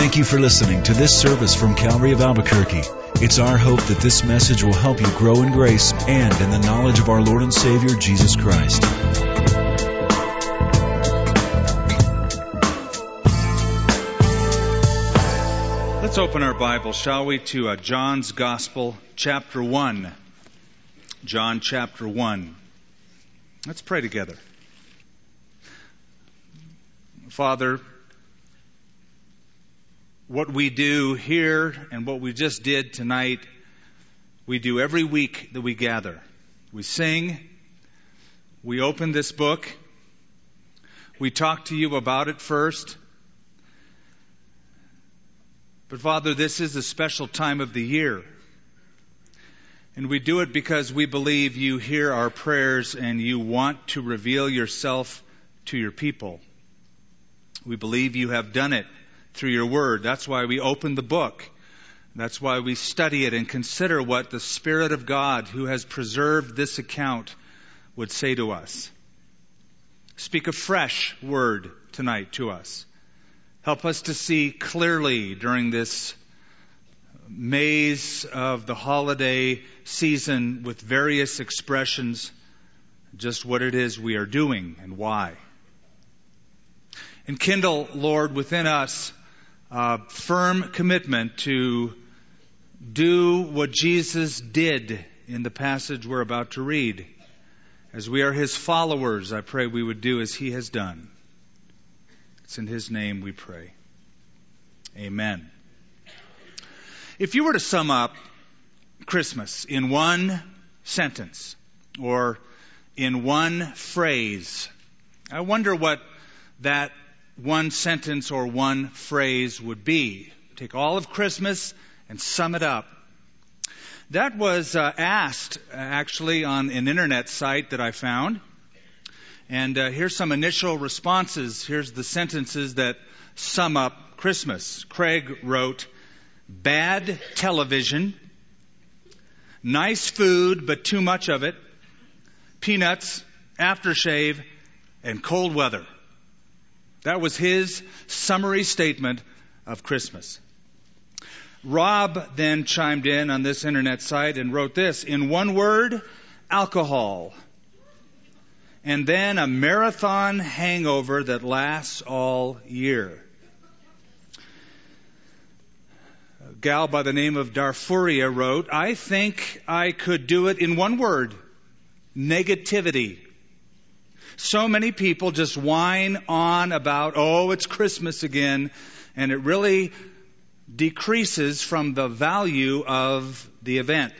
Thank you for listening to this service from Calvary of Albuquerque. It's our hope that this message will help you grow in grace and in the knowledge of our Lord and Savior, Jesus Christ. Let's open our Bible, shall we, to uh, John's Gospel, chapter 1. John chapter 1. Let's pray together. Father, what we do here and what we just did tonight, we do every week that we gather. We sing, we open this book, we talk to you about it first. But Father, this is a special time of the year. And we do it because we believe you hear our prayers and you want to reveal yourself to your people. We believe you have done it through your word. That's why we open the book. That's why we study it and consider what the Spirit of God, who has preserved this account, would say to us. Speak a fresh word tonight to us. Help us to see clearly during this maze of the holiday season with various expressions just what it is we are doing and why. And kindle, Lord, within us a firm commitment to do what Jesus did in the passage we're about to read. As we are his followers, I pray we would do as he has done. It's in his name we pray. Amen. If you were to sum up Christmas in one sentence or in one phrase, I wonder what that one sentence or one phrase would be. Take all of Christmas and sum it up. That was uh, asked uh, actually on an internet site that I found. And uh, here's some initial responses. Here's the sentences that sum up Christmas. Craig wrote, bad television, nice food but too much of it, peanuts, aftershave, and cold weather. That was his summary statement of Christmas. Rob then chimed in on this internet site and wrote this in one word alcohol. And then a marathon hangover that lasts all year. A gal by the name of Darfuria wrote, I think I could do it in one word negativity. So many people just whine on about, oh, it's Christmas again, and it really decreases from the value of the event.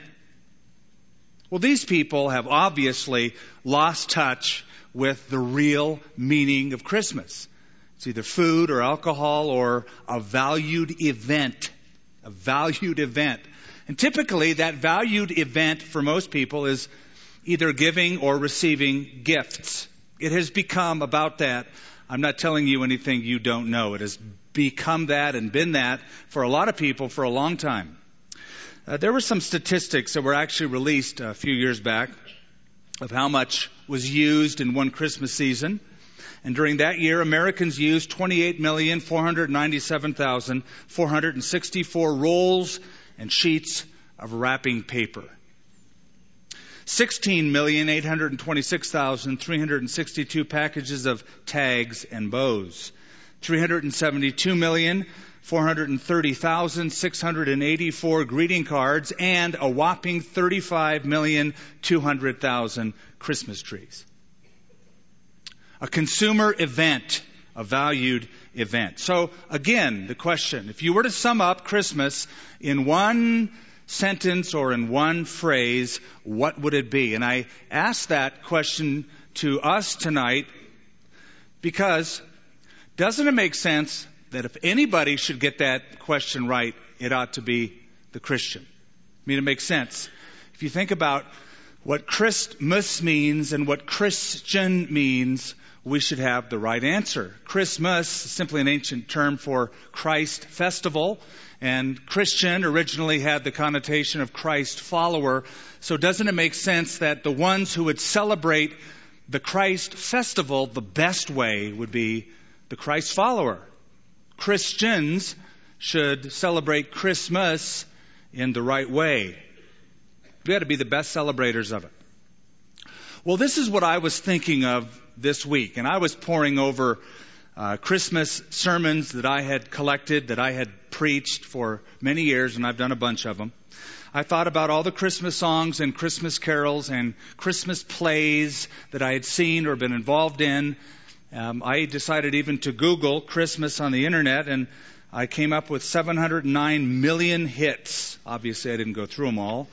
Well, these people have obviously lost touch with the real meaning of Christmas. It's either food or alcohol or a valued event. A valued event. And typically that valued event for most people is either giving or receiving gifts. It has become about that. I'm not telling you anything you don't know. It has become that and been that for a lot of people for a long time. Uh, there were some statistics that were actually released a few years back of how much was used in one Christmas season. And during that year, Americans used 28,497,464 rolls and sheets of wrapping paper. 16,826,362 packages of tags and bows. 372,430,684 greeting cards and a whopping 35,200,000 Christmas trees. A consumer event, a valued event. So again, the question, if you were to sum up Christmas in one sentence or in one phrase, what would it be? And I ask that question to us tonight because doesn't it make sense that if anybody should get that question right, it ought to be the Christian? I mean, it makes sense. If you think about what Christmas means and what Christian means, we should have the right answer. Christmas is simply an ancient term for Christ festival. And Christian originally had the connotation of Christ follower. So doesn't it make sense that the ones who would celebrate the Christ festival the best way would be the Christ follower? Christians should celebrate Christmas in the right way. We got to be the best celebrators of it. Well, this is what I was thinking of this week, and I was poring over uh, Christmas sermons that I had collected, that I had preached for many years, and I've done a bunch of them. I thought about all the Christmas songs and Christmas carols and Christmas plays that I had seen or been involved in. Um, I decided even to Google Christmas on the internet, and I came up with 709 million hits. Obviously, I didn't go through them all.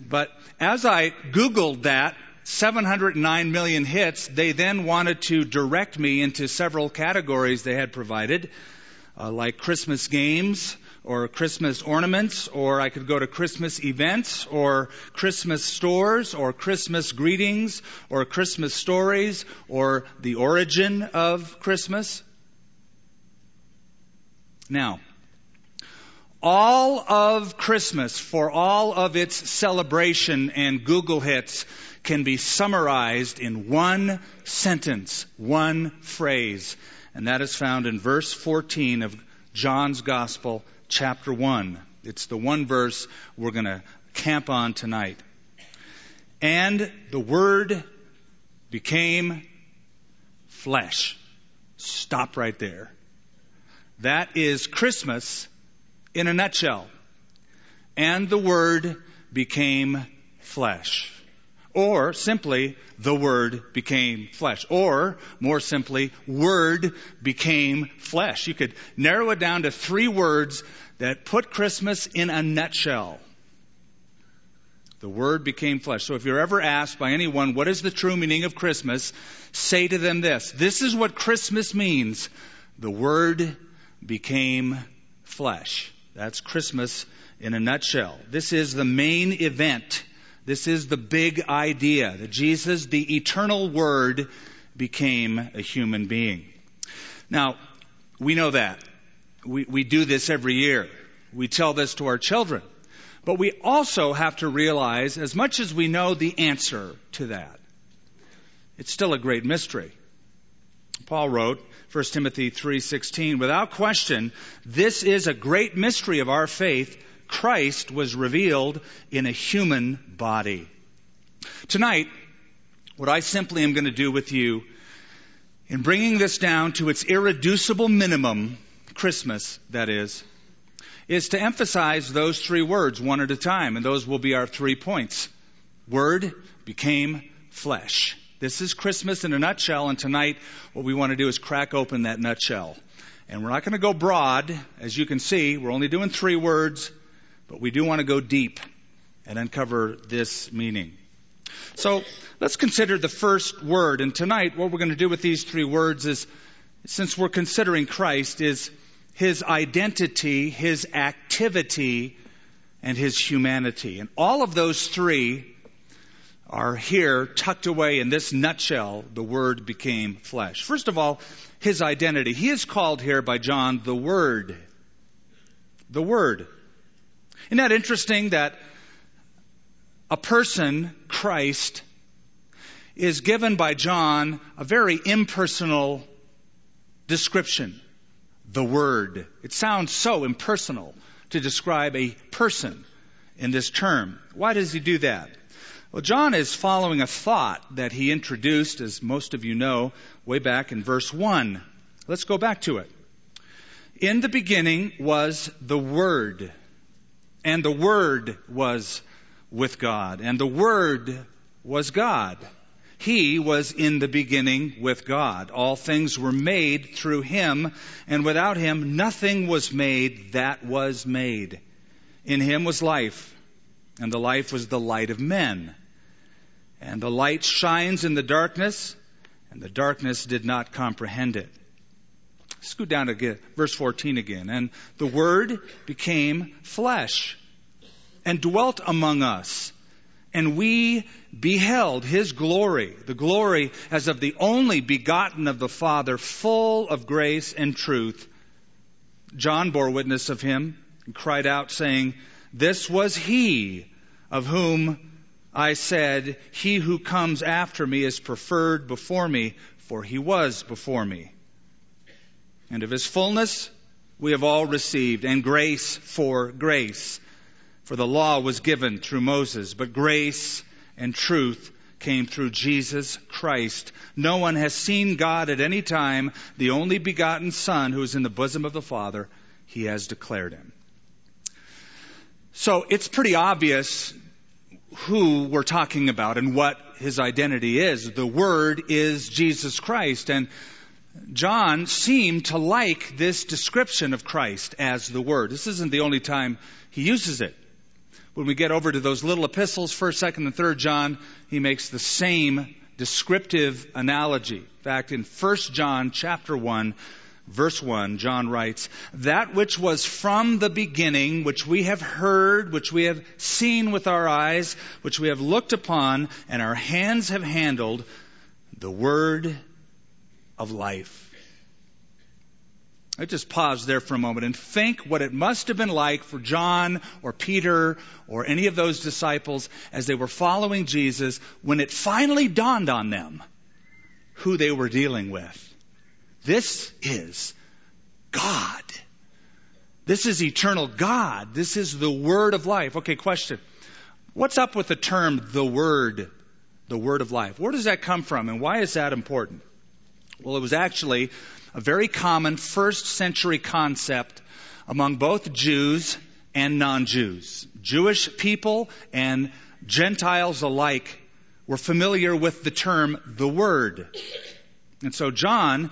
But as I Googled that, 709 million hits, they then wanted to direct me into several categories they had provided, uh, like Christmas games, or Christmas ornaments, or I could go to Christmas events, or Christmas stores, or Christmas greetings, or Christmas stories, or the origin of Christmas. Now, all of Christmas, for all of its celebration and Google hits, can be summarized in one sentence, one phrase, and that is found in verse 14 of John's Gospel, chapter 1. It's the one verse we're going to camp on tonight. And the Word became flesh. Stop right there. That is Christmas in a nutshell. And the Word became flesh. Or simply, the Word became flesh. Or, more simply, Word became flesh. You could narrow it down to three words that put Christmas in a nutshell. The Word became flesh. So if you're ever asked by anyone, what is the true meaning of Christmas? Say to them this. This is what Christmas means. The Word became flesh. That's Christmas in a nutshell. This is the main event this is the big idea that Jesus, the eternal Word, became a human being. Now, we know that. We, we do this every year. We tell this to our children. But we also have to realize, as much as we know the answer to that, it's still a great mystery. Paul wrote, 1 Timothy 3:16, without question, this is a great mystery of our faith Christ was revealed in a human body. Tonight, what I simply am going to do with you in bringing this down to its irreducible minimum, Christmas, that is, is to emphasize those three words one at a time, and those will be our three points. Word became flesh. This is Christmas in a nutshell, and tonight what we want to do is crack open that nutshell. And we're not going to go broad. As you can see, we're only doing three words. But we do want to go deep and uncover this meaning. So let's consider the first word. And tonight, what we're going to do with these three words is, since we're considering Christ, is his identity, his activity, and his humanity. And all of those three are here tucked away in this nutshell. The Word became flesh. First of all, his identity. He is called here by John the Word. The Word. Isn't that interesting that a person, Christ, is given by John a very impersonal description. The Word. It sounds so impersonal to describe a person in this term. Why does he do that? Well, John is following a thought that he introduced, as most of you know, way back in verse 1. Let's go back to it. In the beginning was the Word and the Word was with God, and the Word was God. He was in the beginning with God. All things were made through Him, and without Him nothing was made that was made. In Him was life, and the life was the light of men. And the light shines in the darkness, and the darkness did not comprehend it. Scoot down to verse 14 again. And the Word became flesh and dwelt among us. And we beheld his glory, the glory as of the only begotten of the Father, full of grace and truth. John bore witness of him and cried out, saying, This was he of whom I said, He who comes after me is preferred before me, for he was before me. And of his fullness we have all received, and grace for grace. For the law was given through Moses, but grace and truth came through Jesus Christ. No one has seen God at any time. The only begotten Son who is in the bosom of the Father, he has declared him. So it's pretty obvious who we're talking about and what his identity is. The Word is Jesus Christ. And John seemed to like this description of Christ as the Word. This isn't the only time he uses it. When we get over to those little epistles, 1st, 2nd, and 3rd John, he makes the same descriptive analogy. In fact, in 1 John chapter 1, verse 1, John writes, That which was from the beginning, which we have heard, which we have seen with our eyes, which we have looked upon, and our hands have handled, the word of life. I just pause there for a moment and think what it must have been like for John or Peter or any of those disciples as they were following Jesus when it finally dawned on them who they were dealing with. This is God. This is eternal God. This is the Word of life. Okay, question. What's up with the term the Word, the Word of life? Where does that come from and why is that important? Well, it was actually a very common first century concept among both Jews and non Jews. Jewish people and Gentiles alike were familiar with the term the Word. And so John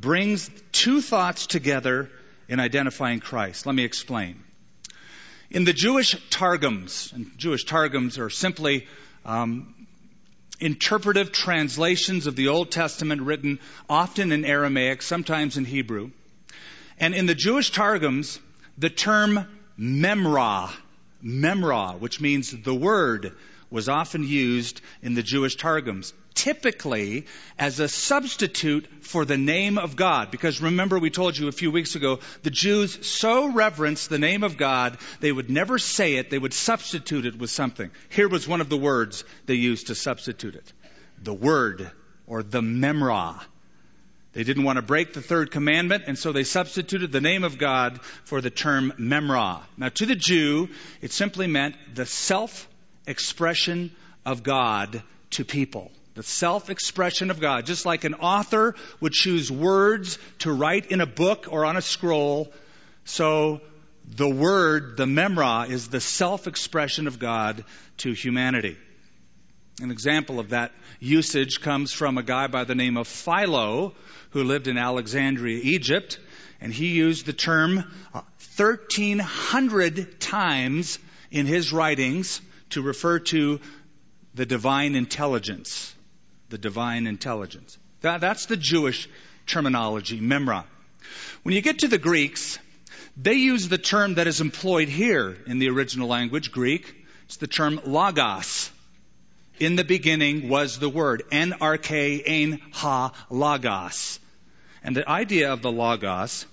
brings two thoughts together in identifying Christ. Let me explain. In the Jewish Targums, and Jewish Targums are simply um, interpretive translations of the Old Testament written often in Aramaic, sometimes in Hebrew. And in the Jewish Targums, the term memra, memra, which means the word, was often used in the Jewish Targums, typically as a substitute for the name of God. Because remember, we told you a few weeks ago, the Jews so reverenced the name of God, they would never say it, they would substitute it with something. Here was one of the words they used to substitute it the word, or the memra. They didn't want to break the third commandment, and so they substituted the name of God for the term memra. Now, to the Jew, it simply meant the self expression of God to people. The self expression of God. Just like an author would choose words to write in a book or on a scroll, so the word, the memra, is the self expression of God to humanity. An example of that usage comes from a guy by the name of Philo, who lived in Alexandria, Egypt, and he used the term 1,300 uh, times in his writings to refer to the divine intelligence. The divine intelligence. That, that's the Jewish terminology, memra. When you get to the Greeks, they use the term that is employed here in the original language, Greek. It's the term logos. In the beginning was the word, N-R-K, ein ha, logos. And the idea of the logos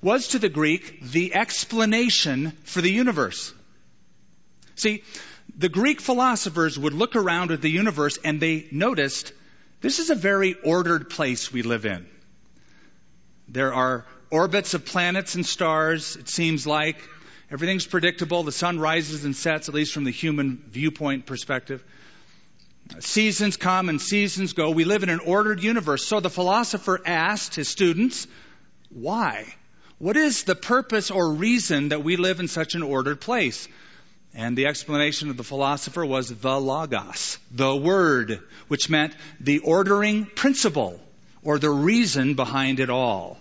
was to the Greek the explanation for the universe. See, the Greek philosophers would look around at the universe and they noticed this is a very ordered place we live in. There are orbits of planets and stars, it seems like. Everything's predictable. The sun rises and sets, at least from the human viewpoint perspective. Seasons come and seasons go. We live in an ordered universe. So the philosopher asked his students, why? What is the purpose or reason that we live in such an ordered place? And the explanation of the philosopher was the logos, the word, which meant the ordering principle or the reason behind it all.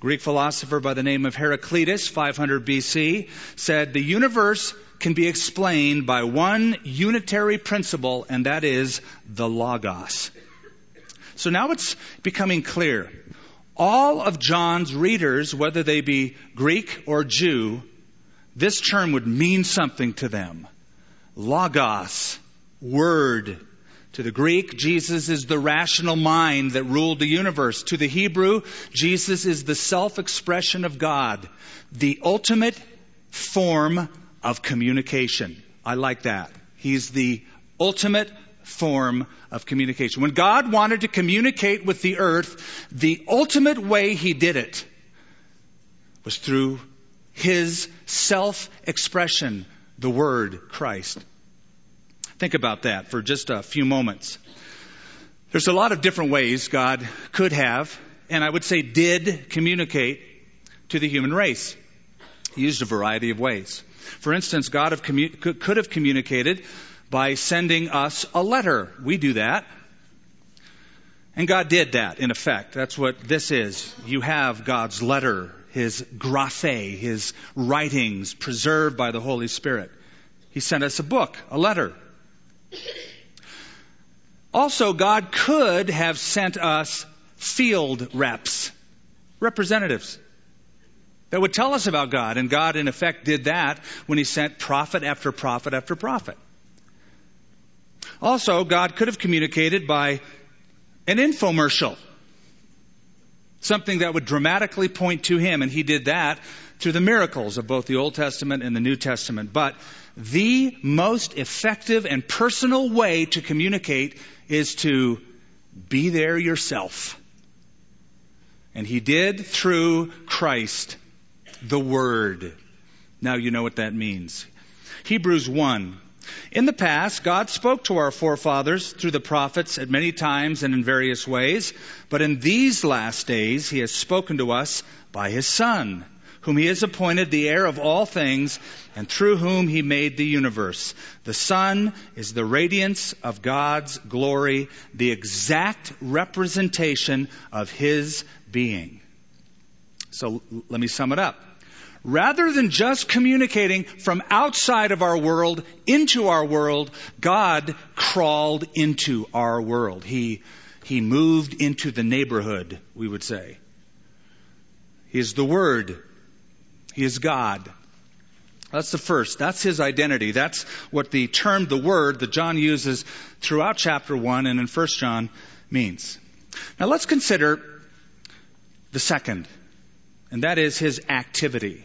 Greek philosopher by the name of Heraclitus, 500 BC, said the universe can be explained by one unitary principle, and that is the logos. So now it's becoming clear. All of John's readers, whether they be Greek or Jew, this term would mean something to them. Logos, word. To the Greek, Jesus is the rational mind that ruled the universe. To the Hebrew, Jesus is the self-expression of God, the ultimate form of communication. I like that. He's the ultimate form of communication. When God wanted to communicate with the earth, the ultimate way he did it was through his self expression, the Word, Christ. Think about that for just a few moments. There's a lot of different ways God could have, and I would say did communicate to the human race. He used a variety of ways. For instance, God have commu- could have communicated by sending us a letter. We do that. And God did that, in effect. That's what this is. You have God's letter, His graphe, His writings preserved by the Holy Spirit. He sent us a book, a letter. Also, God could have sent us field reps, representatives that would tell us about God. And God, in effect, did that when He sent prophet after prophet after prophet. Also, God could have communicated by an infomercial, something that would dramatically point to Him, and He did that through the miracles of both the Old Testament and the New Testament. But the most effective and personal way to communicate is to be there yourself. And He did through Christ, the Word. Now you know what that means. Hebrews 1 in the past, God spoke to our forefathers through the prophets at many times and in various ways, but in these last days, He has spoken to us by His Son, whom He has appointed the heir of all things, and through whom He made the universe. The Son is the radiance of God's glory, the exact representation of His being. So let me sum it up rather than just communicating from outside of our world into our world, God crawled into our world. He, he moved into the neighborhood, we would say. He is the Word. He is God. That's the first. That's his identity. That's what the term the Word that John uses throughout chapter 1 and in 1 John means. Now let's consider the second, and that is his activity.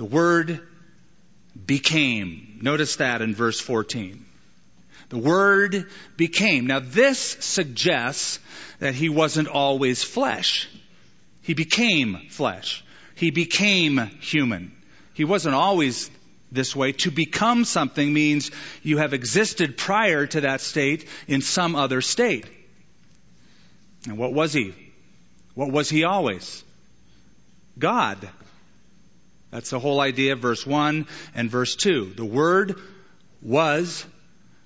The Word became. Notice that in verse 14. The Word became. Now this suggests that He wasn't always flesh. He became flesh. He became human. He wasn't always this way. To become something means you have existed prior to that state in some other state. And what was He? What was He always? God. That's the whole idea of verse 1 and verse 2. The Word was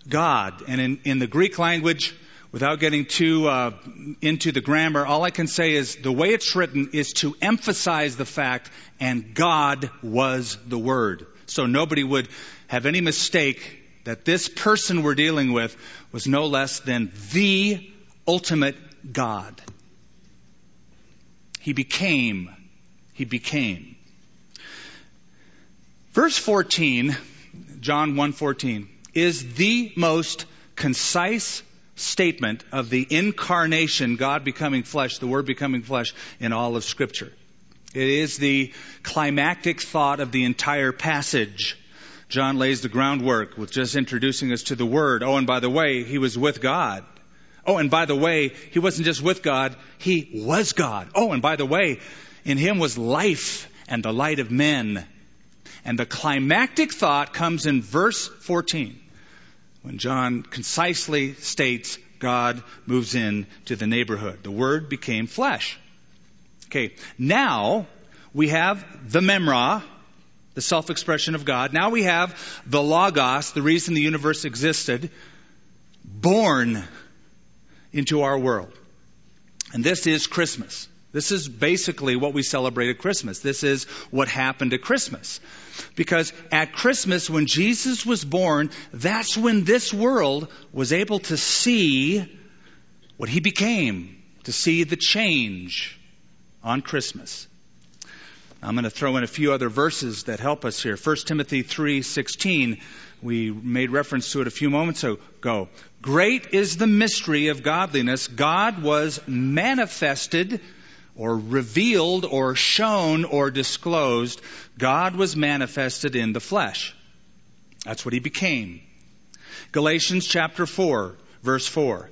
God. And in, in the Greek language, without getting too uh, into the grammar, all I can say is the way it's written is to emphasize the fact, and God was the Word. So nobody would have any mistake that this person we're dealing with was no less than the ultimate God. He became, he became. Verse 14, John 1:14, is the most concise statement of the incarnation, God becoming flesh, the Word becoming flesh in all of Scripture. It is the climactic thought of the entire passage. John lays the groundwork with just introducing us to the Word. Oh, and by the way, he was with God. Oh, and by the way, he wasn't just with God, he was God. Oh, and by the way, in him was life and the light of men. And the climactic thought comes in verse 14 when John concisely states God moves in to the neighborhood. The Word became flesh. Okay, now we have the Memra, the self-expression of God. Now we have the Logos, the reason the universe existed, born into our world. And this is Christmas. This is basically what we celebrate at Christmas. This is what happened at Christmas. Because at Christmas, when Jesus was born, that's when this world was able to see what he became, to see the change on Christmas. I'm going to throw in a few other verses that help us here. 1 Timothy 3:16 we made reference to it a few moments ago. Great is the mystery of godliness. God was manifested or revealed or shown or disclosed, God was manifested in the flesh. That's what he became. Galatians chapter 4, verse 4.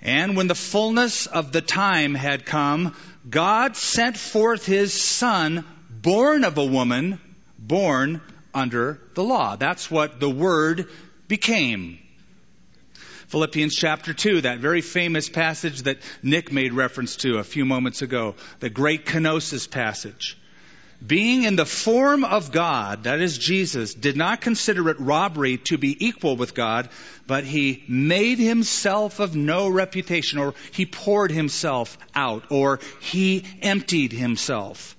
And when the fullness of the time had come, God sent forth his son, born of a woman, born under the law. That's what the Word became. Philippians chapter 2, that very famous passage that Nick made reference to a few moments ago, the great kenosis passage. Being in the form of God, that is Jesus, did not consider it robbery to be equal with God, but he made himself of no reputation, or he poured himself out, or he emptied himself,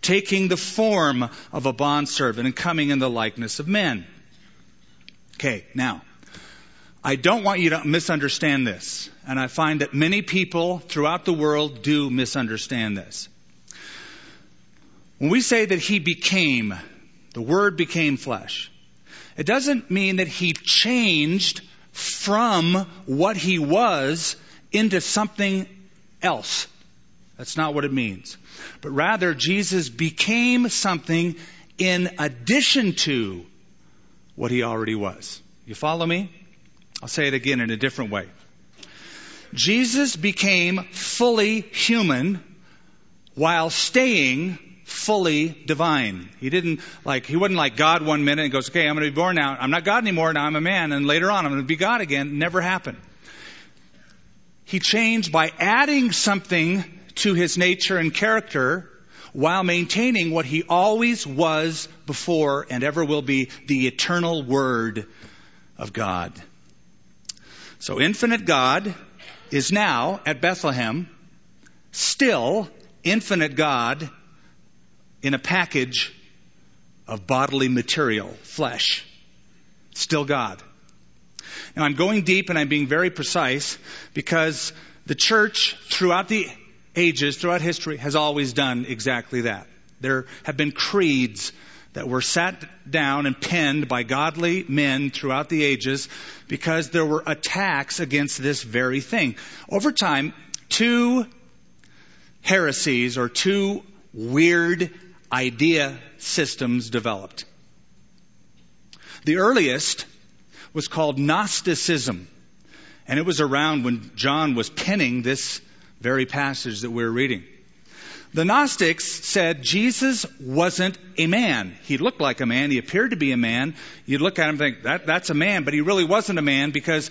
taking the form of a bondservant and coming in the likeness of men. Okay, now, I don't want you to misunderstand this. And I find that many people throughout the world do misunderstand this. When we say that he became, the word became flesh, it doesn't mean that he changed from what he was into something else. That's not what it means. But rather, Jesus became something in addition to what he already was. You follow me? I'll say it again in a different way. Jesus became fully human while staying fully divine. He didn't like, he wasn't like God one minute and goes, okay, I'm going to be born now. I'm not God anymore. Now I'm a man. And later on, I'm going to be God again. Never happened. He changed by adding something to his nature and character while maintaining what he always was before and ever will be the eternal Word of God. So infinite God is now at Bethlehem still infinite God in a package of bodily material, flesh. Still God. Now I'm going deep and I'm being very precise because the church throughout the ages, throughout history, has always done exactly that. There have been creeds that were sat down and penned by godly men throughout the ages because there were attacks against this very thing. Over time, two heresies or two weird idea systems developed. The earliest was called Gnosticism, and it was around when John was penning this very passage that we're reading. The Gnostics said Jesus wasn't a man. He looked like a man. He appeared to be a man. You'd look at him and think, that, that's a man, but he really wasn't a man because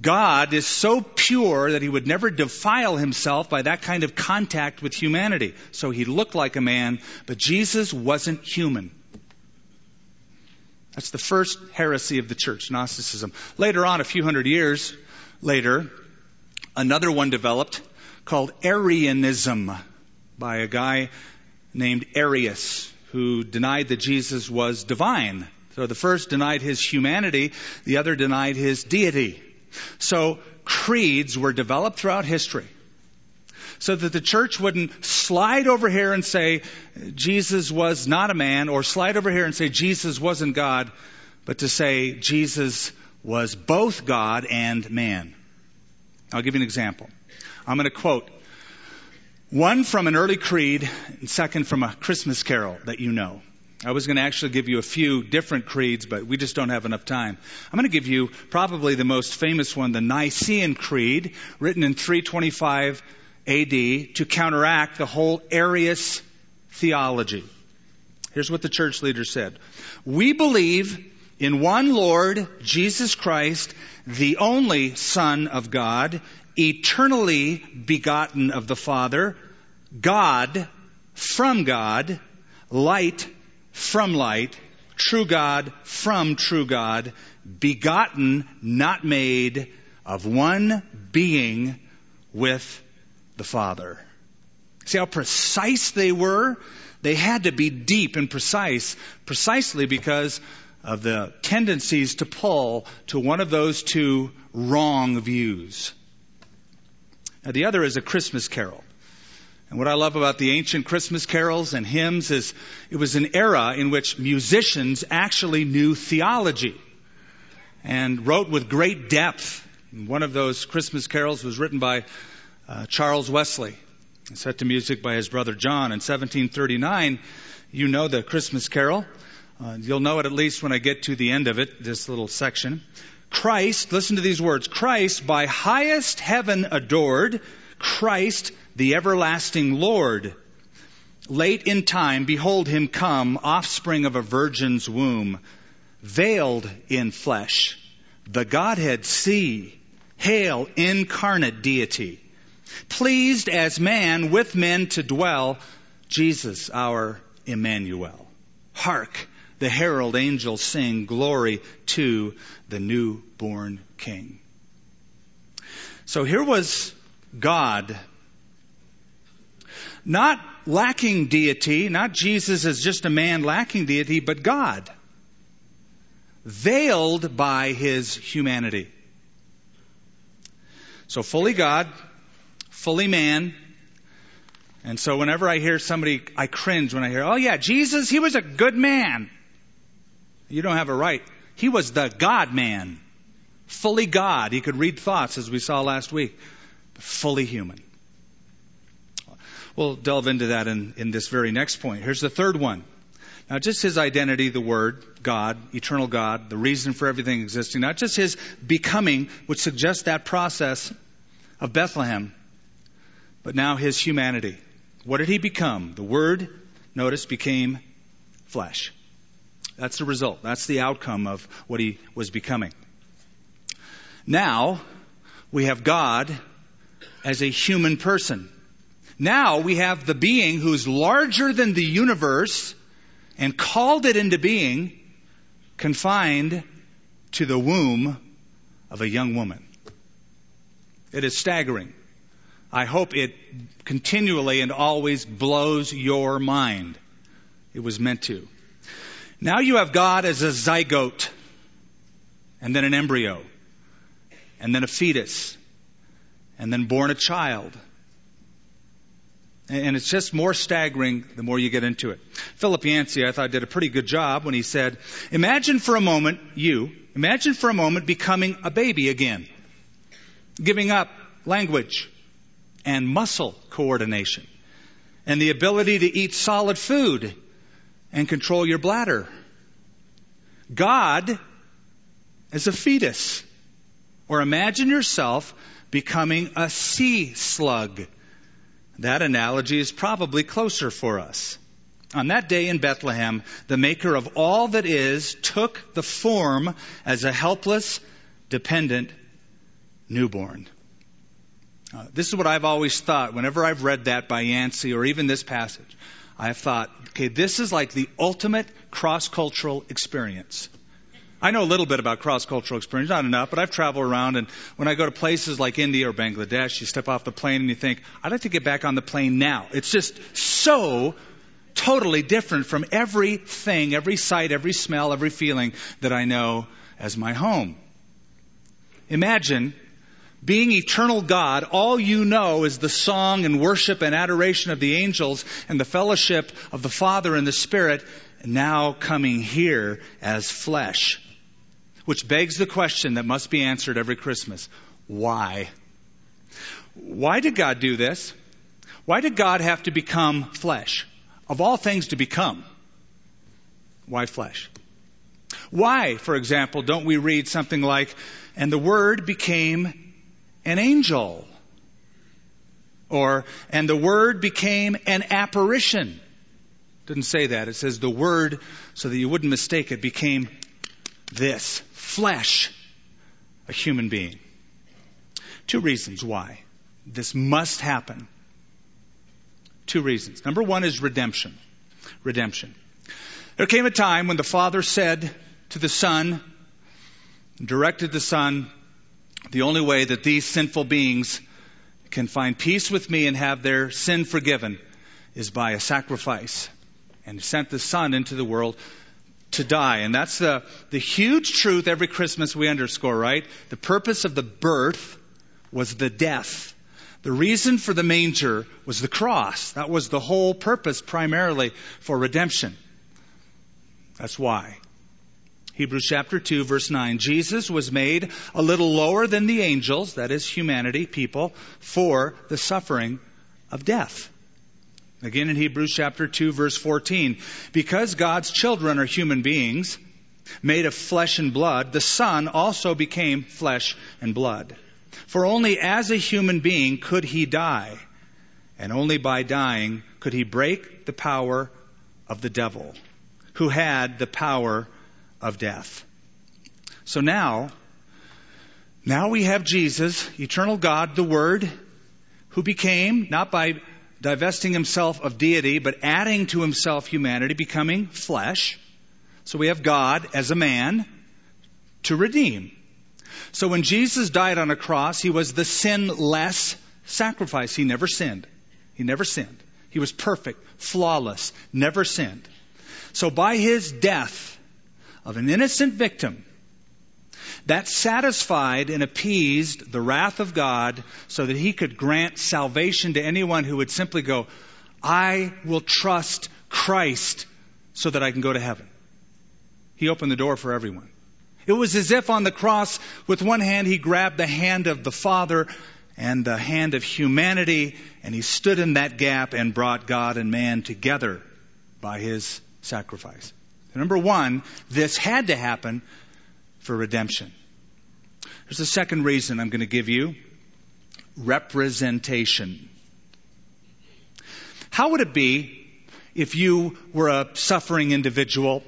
God is so pure that he would never defile himself by that kind of contact with humanity. So he looked like a man, but Jesus wasn't human. That's the first heresy of the church, Gnosticism. Later on, a few hundred years later, another one developed called Arianism by a guy named Arius who denied that Jesus was divine. So the first denied his humanity, the other denied his deity. So creeds were developed throughout history so that the church wouldn't slide over here and say Jesus was not a man or slide over here and say Jesus wasn't God, but to say Jesus was both God and man. I'll give you an example. I'm going to quote one from an early creed, and second from a Christmas carol that you know. I was going to actually give you a few different creeds, but we just don't have enough time. I'm going to give you probably the most famous one, the Nicene Creed, written in 325 AD to counteract the whole Arius theology. Here's what the church leader said. We believe in one Lord, Jesus Christ, the only Son of God, eternally begotten of the Father, God from God, light from light, true God from true God, begotten, not made, of one being with the Father. See how precise they were? They had to be deep and precise, precisely because of the tendencies to pull to one of those two wrong views. Now, the other is a Christmas carol. And what I love about the ancient Christmas carols and hymns is it was an era in which musicians actually knew theology and wrote with great depth. And one of those Christmas carols was written by uh, Charles Wesley set to music by his brother John in 1739. You know the Christmas carol. Uh, you'll know it at least when I get to the end of it, this little section. Christ, listen to these words Christ, by highest heaven adored, Christ, the everlasting Lord. late in time, behold him come, offspring of a virgin's womb, veiled in flesh, the Godhead see, hail incarnate deity, pleased as man with men to dwell, Jesus our Emmanuel. Hark, the herald angels sing glory to the newborn King. So here was God, not lacking deity, not Jesus as just a man lacking deity, but God, veiled by his humanity. So fully God, fully man, and so whenever I hear somebody, I cringe when I hear, oh yeah, Jesus, he was a good man. You don't have a right. He was the God man. Fully God. He could read thoughts as we saw last week. But fully human. We'll delve into that in, in this very next point. Here's the third one. Now, just his identity, the Word, God, eternal God, the reason for everything existing, not just his becoming, which suggests that process of Bethlehem, but now his humanity. What did he become? The Word, notice, became flesh. That's the result. That's the outcome of what he was becoming. Now, we have God as a human person. Now we have the being who's larger than the universe and called it into being, confined to the womb of a young woman. It is staggering. I hope it continually and always blows your mind. It was meant to. Now you have God as a zygote, and then an embryo, and then a fetus, and then born a child. And it's just more staggering the more you get into it. Philip Yancey, I thought, did a pretty good job when he said, Imagine for a moment, you, imagine for a moment becoming a baby again, giving up language, and muscle coordination and the ability to eat solid food and control your bladder. God is a fetus. Or imagine yourself becoming a sea slug. That analogy is probably closer for us. On that day in Bethlehem, the maker of all that is took the form as a helpless, dependent newborn. Uh, this is what I've always thought whenever I've read that by Yancey or even this passage. I've thought, okay, this is like the ultimate cross cultural experience. I know a little bit about cross cultural experience, not enough, but I've traveled around and when I go to places like India or Bangladesh, you step off the plane and you think, I'd like to get back on the plane now. It's just so totally different from everything, every sight, every smell, every feeling that I know as my home. Imagine being eternal God, all you know is the song and worship and adoration of the angels and the fellowship of the Father and the Spirit, now coming here as flesh. Which begs the question that must be answered every Christmas. Why? Why did God do this? Why did God have to become flesh? Of all things to become, why flesh? Why, for example, don't we read something like, and the Word became an angel. Or, and the Word became an apparition. Didn't say that. It says the Word, so that you wouldn't mistake it, became this flesh, a human being. Two reasons why this must happen. Two reasons. Number one is redemption. Redemption. There came a time when the Father said to the Son, directed the Son, the only way that these sinful beings can find peace with me and have their sin forgiven is by a sacrifice. And he sent the Son into the world to die. And that's the, the huge truth every Christmas we underscore, right? The purpose of the birth was the death. The reason for the manger was the cross. That was the whole purpose primarily for redemption. That's why. Hebrews chapter 2 verse 9. Jesus was made a little lower than the angels, that is humanity, people, for the suffering of death. Again in Hebrews chapter 2 verse 14. Because God's children are human beings, made of flesh and blood, the Son also became flesh and blood. For only as a human being could he die, and only by dying could he break the power of the devil, who had the power of death. So now, now we have Jesus, eternal God, the Word, who became, not by divesting himself of deity, but adding to himself humanity, becoming flesh. So we have God as a man to redeem. So when Jesus died on a cross, he was the sinless sacrifice. He never sinned. He never sinned. He was perfect, flawless, never sinned. So by his death of an innocent victim, that satisfied and appeased the wrath of God so that he could grant salvation to anyone who would simply go, I will trust Christ so that I can go to heaven. He opened the door for everyone. It was as if on the cross, with one hand, he grabbed the hand of the Father and the hand of humanity, and he stood in that gap and brought God and man together by his sacrifice. Number one, this had to happen for redemption. There's a second reason I'm going to give you representation. How would it be if you were a suffering individual?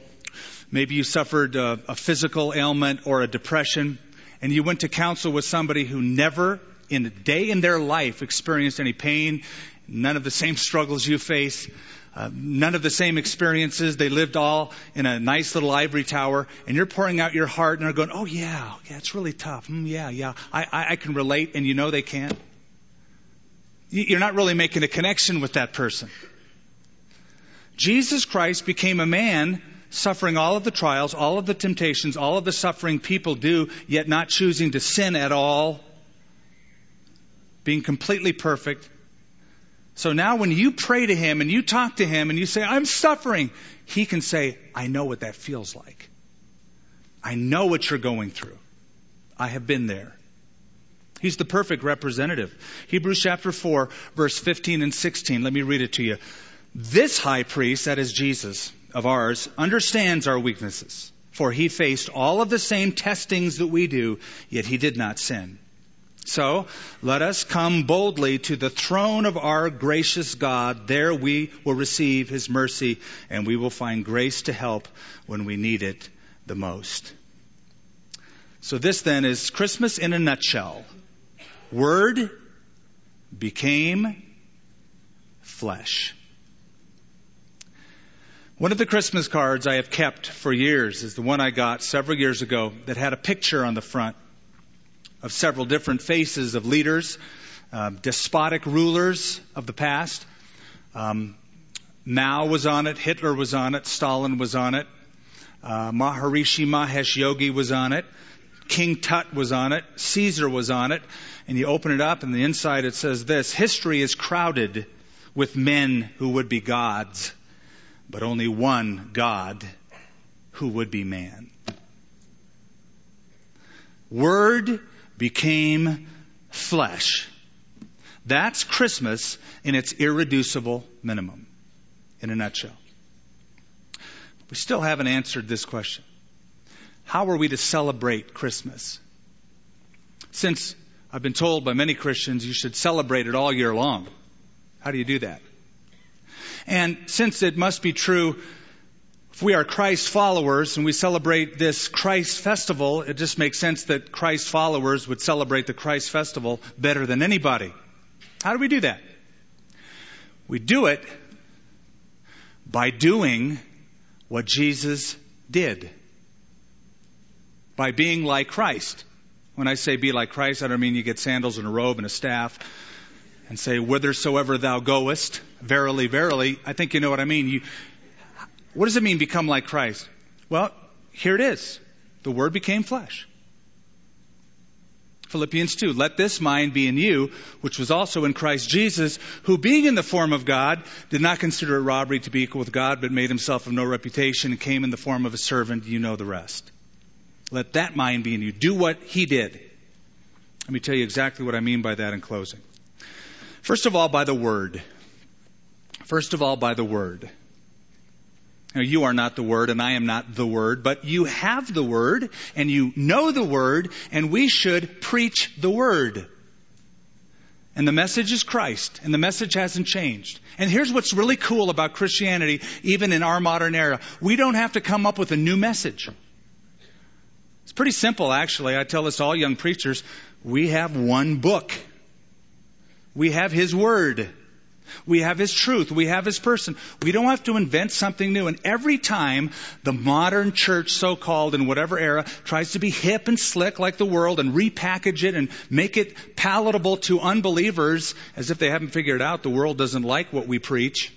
Maybe you suffered a, a, physical ailment or a depression, and you went to counsel with somebody who never in a day in their life experienced any pain, none of the same struggles you face, uh, none of the same experiences. They lived all in a nice little ivory tower, and you're pouring out your heart, and they're going, "Oh yeah, yeah, it's really tough. Mm, yeah, yeah, I, I, I can relate," and you know they can't. You're not really making a connection with that person. Jesus Christ became a man suffering all of the trials, all of the temptations, all of the suffering people do, yet not choosing to sin at all, being completely perfect, so now when you pray to him and you talk to him and you say, I'm suffering, he can say, I know what that feels like. I know what you're going through. I have been there. He's the perfect representative. Hebrews chapter 4, verse 15 and 16. Let me read it to you. This high priest, that is Jesus of ours, understands our weaknesses, for he faced all of the same testings that we do, yet he did not sin. So let us come boldly to the throne of our gracious God. There we will receive his mercy and we will find grace to help when we need it the most. So this then is Christmas in a nutshell. Word became flesh. One of the Christmas cards I have kept for years is the one I got several years ago that had a picture on the front of several different faces of leaders, uh, despotic rulers of the past. Um, Mao was on it, Hitler was on it, Stalin was on it, uh, Maharishi Mahesh Yogi was on it, King Tut was on it, Caesar was on it, and you open it up, and the inside it says this History is crowded with men who would be gods, but only one God who would be man. Word became flesh. That's Christmas in its irreducible minimum, in a nutshell. We still haven't answered this question. How are we to celebrate Christmas? Since I've been told by many Christians you should celebrate it all year long. How do you do that? And since it must be true if we are Christ followers and we celebrate this Christ festival, it just makes sense that Christ followers would celebrate the Christ festival better than anybody. How do we do that? We do it by doing what Jesus did. By being like Christ. When I say be like Christ, I don't mean you get sandals and a robe and a staff and say, whithersoever thou goest, verily, verily. I think you know what I mean. You, what does it mean, become like Christ? Well, here it is. The Word became flesh. Philippians 2, let this mind be in you, which was also in Christ Jesus, who being in the form of God, did not consider it robbery to be equal with God, but made himself of no reputation and came in the form of a servant. You know the rest. Let that mind be in you. Do what he did. Let me tell you exactly what I mean by that in closing. First of all, by the Word. First of all, by the Word. Now, you are not the Word, and I am not the Word, but you have the Word, and you know the Word, and we should preach the Word. And the message is Christ, and the message hasn't changed. And here's what's really cool about Christianity, even in our modern era. We don't have to come up with a new message. It's pretty simple, actually. I tell this to all young preachers. We have one book. We have His Word. We have His truth. We have His person. We don't have to invent something new. And every time the modern church, so-called in whatever era, tries to be hip and slick like the world and repackage it and make it palatable to unbelievers as if they haven't figured out the world doesn't like what we preach,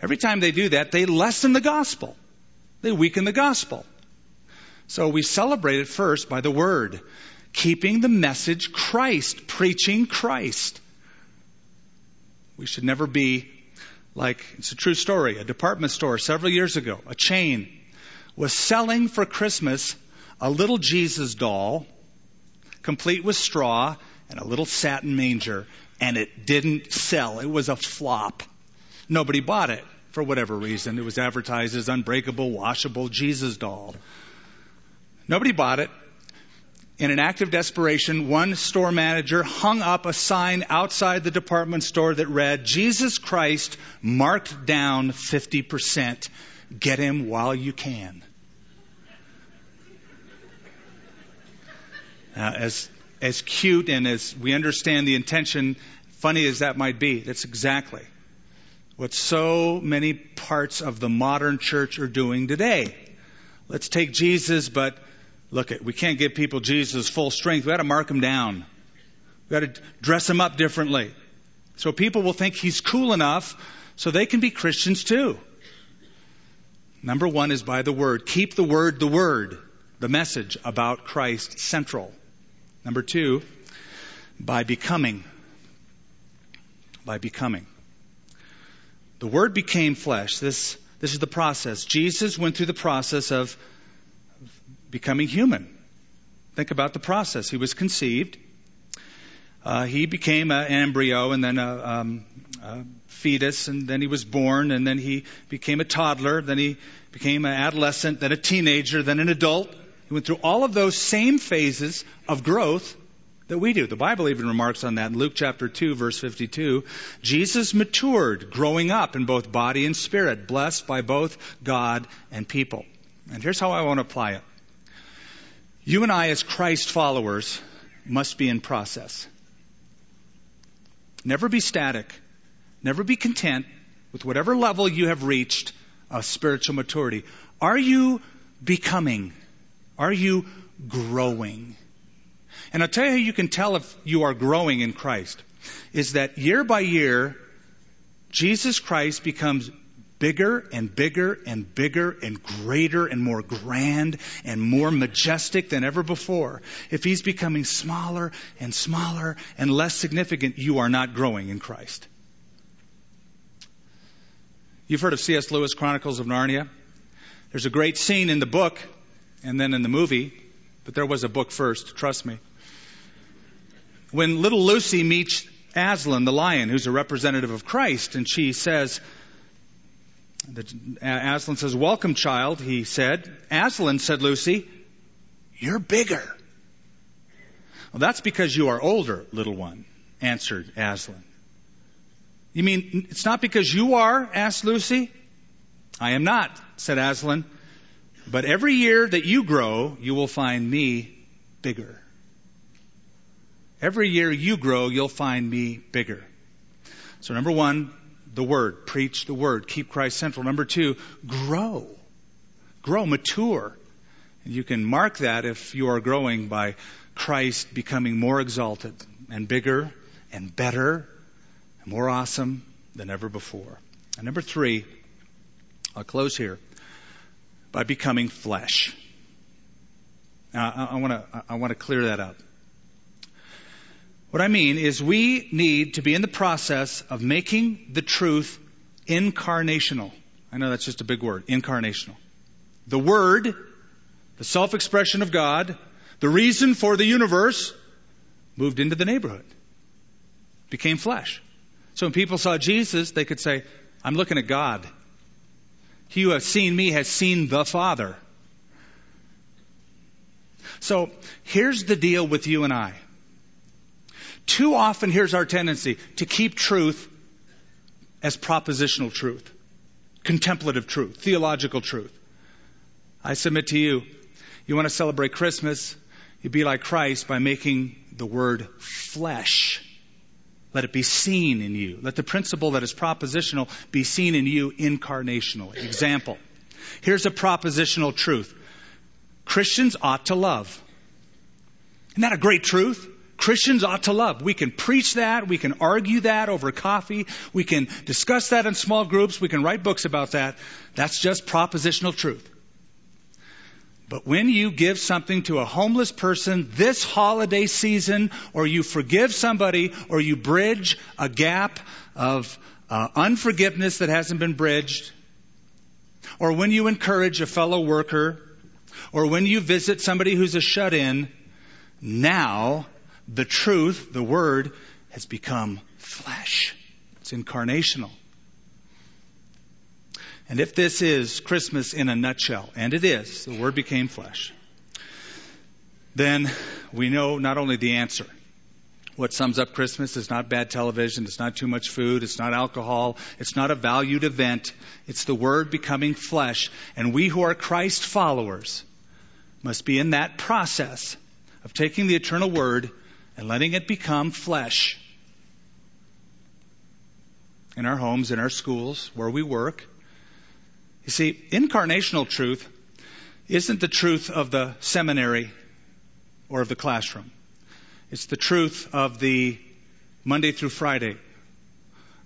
every time they do that, they lessen the gospel. They weaken the gospel. So we celebrate it first by the Word. Keeping the message Christ, preaching Christ. We should never be like, it's a true story, a department store several years ago, a chain, was selling for Christmas a little Jesus doll, complete with straw and a little satin manger, and it didn't sell. It was a flop. Nobody bought it for whatever reason. It was advertised as unbreakable, washable Jesus doll. Nobody bought it in an act of desperation, one store manager hung up a sign outside the department store that read, Jesus Christ marked down 50%. Get him while you can. Now, as, as cute and as we understand the intention, funny as that might be, that's exactly what so many parts of the modern church are doing today. Let's take Jesus, but Look at, we can't give people Jesus full strength. We got to mark him down. We got to dress him up differently. So people will think he's cool enough so they can be Christians too. Number one is by the word. Keep the word the word, the message about Christ central. Number two, by becoming. By becoming. The word became flesh. This, this is the process. Jesus went through the process of becoming human. Think about the process. He was conceived. Uh, he became an embryo and then a, um, a, fetus, and then he was born, and then he became a toddler, then he became an adolescent, then a teenager, then an adult. He went through all of those same phases of growth that we do. The Bible even remarks on that in Luke chapter 2 verse 52. Jesus matured, growing up in both body and spirit, blessed by both God and people. And here's how I want to apply it. You and I, as Christ followers, must be in process. Never be static. Never be content with whatever level you have reached of spiritual maturity. Are you becoming? Are you growing? And I'll tell you how you can tell if you are growing in Christ is that year by year, Jesus Christ becomes bigger and bigger and bigger and greater and more grand and more majestic than ever before. If he's becoming smaller and smaller and less significant, you are not growing in Christ. You've heard of C.S. Lewis' Chronicles of Narnia. There's a great scene in the book and then in the movie, but there was a book first, trust me. When little Lucy meets Aslan, the lion, who's a representative of Christ, and she says, Aslan says, Welcome, child, he said. Aslan, said Lucy, You're bigger. Well, that's because you are older, little one, answered Aslan. You mean it's not because you are? asked Lucy. I am not, said Aslan. But every year that you grow, you will find me bigger. Every year you grow, you'll find me bigger. So number one, the Word. Preach the Word. Keep Christ central. Number two, grow. Grow, mature. You can mark that if you are growing by Christ becoming more exalted and bigger and better and more awesome than ever before. And number three, I'll close here by becoming flesh. Now, I, I want to I want to clear that up. What I mean is we need to be in the process of making the truth incarnational. I know that's just a big word, incarnational. The Word, the self expression of God, the reason for the universe, moved into the neighborhood, became flesh. So when people saw Jesus, they could say, I'm looking at God. He who has seen me has seen the Father. So here's the deal with you and I. too often, here's our tendency to keep truth as propositional truth, contemplative truth, theological truth. I submit to you, you want to celebrate Christmas, you be like Christ by making the word flesh. Let it be seen in you. Let the principle that is propositional be seen in you incarnationally. Example. Here's a propositional truth. Christians ought to love. Isn't that a great truth? Christians ought to love. We can preach that. We can argue that over coffee. We can discuss that in small groups. We can write books about that. That's just propositional truth. But when you give something to a homeless person this holiday season, or you forgive somebody, or you bridge a gap of uh, unforgiveness that hasn't been bridged, or when you encourage a fellow worker, or when you visit somebody who's a shut in, now the truth, the Word, has become flesh. It's incarnational. And if this is Christmas in a nutshell, and it is, the Word became flesh, then we know not only the answer. What sums up Christmas is not bad television, it's not too much food, it's not alcohol, it's not a valued event, it's the Word becoming flesh. And we who are Christ followers must be in that process of taking the eternal Word and letting it become flesh in our homes, in our schools, where we work. You see, incarnational truth isn't the truth of the seminary or of the classroom. It's the truth of the Monday through Friday.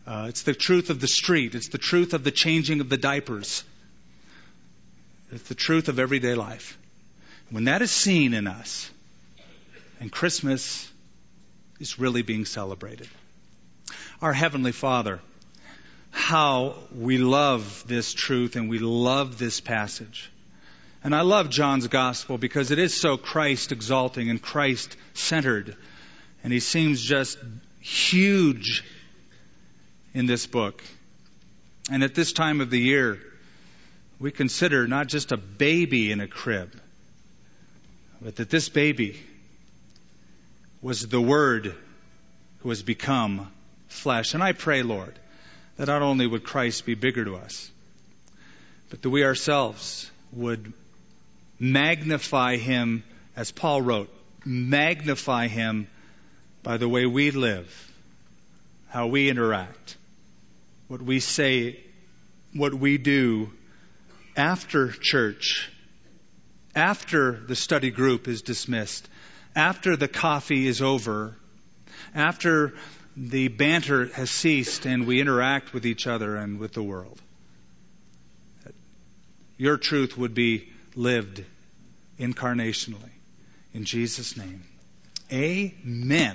Uh, it's the truth of the street. It's the truth of the changing of the diapers. It's the truth of everyday life. When that is seen in us, and Christmas is really being celebrated. Our Heavenly Father, how we love this truth and we love this passage. And I love John's gospel because it is so Christ exalting and Christ centered. And he seems just huge in this book. And at this time of the year, we consider not just a baby in a crib, but that this baby was the Word who has become flesh. And I pray, Lord, that not only would Christ be bigger to us, but that we ourselves would magnify Him, as Paul wrote, magnify Him by the way we live, how we interact, what we say, what we do after church, after the study group is dismissed, after the coffee is over, after the banter has ceased and we interact with each other and with the world. Your truth would be lived incarnationally. In Jesus' name. Amen.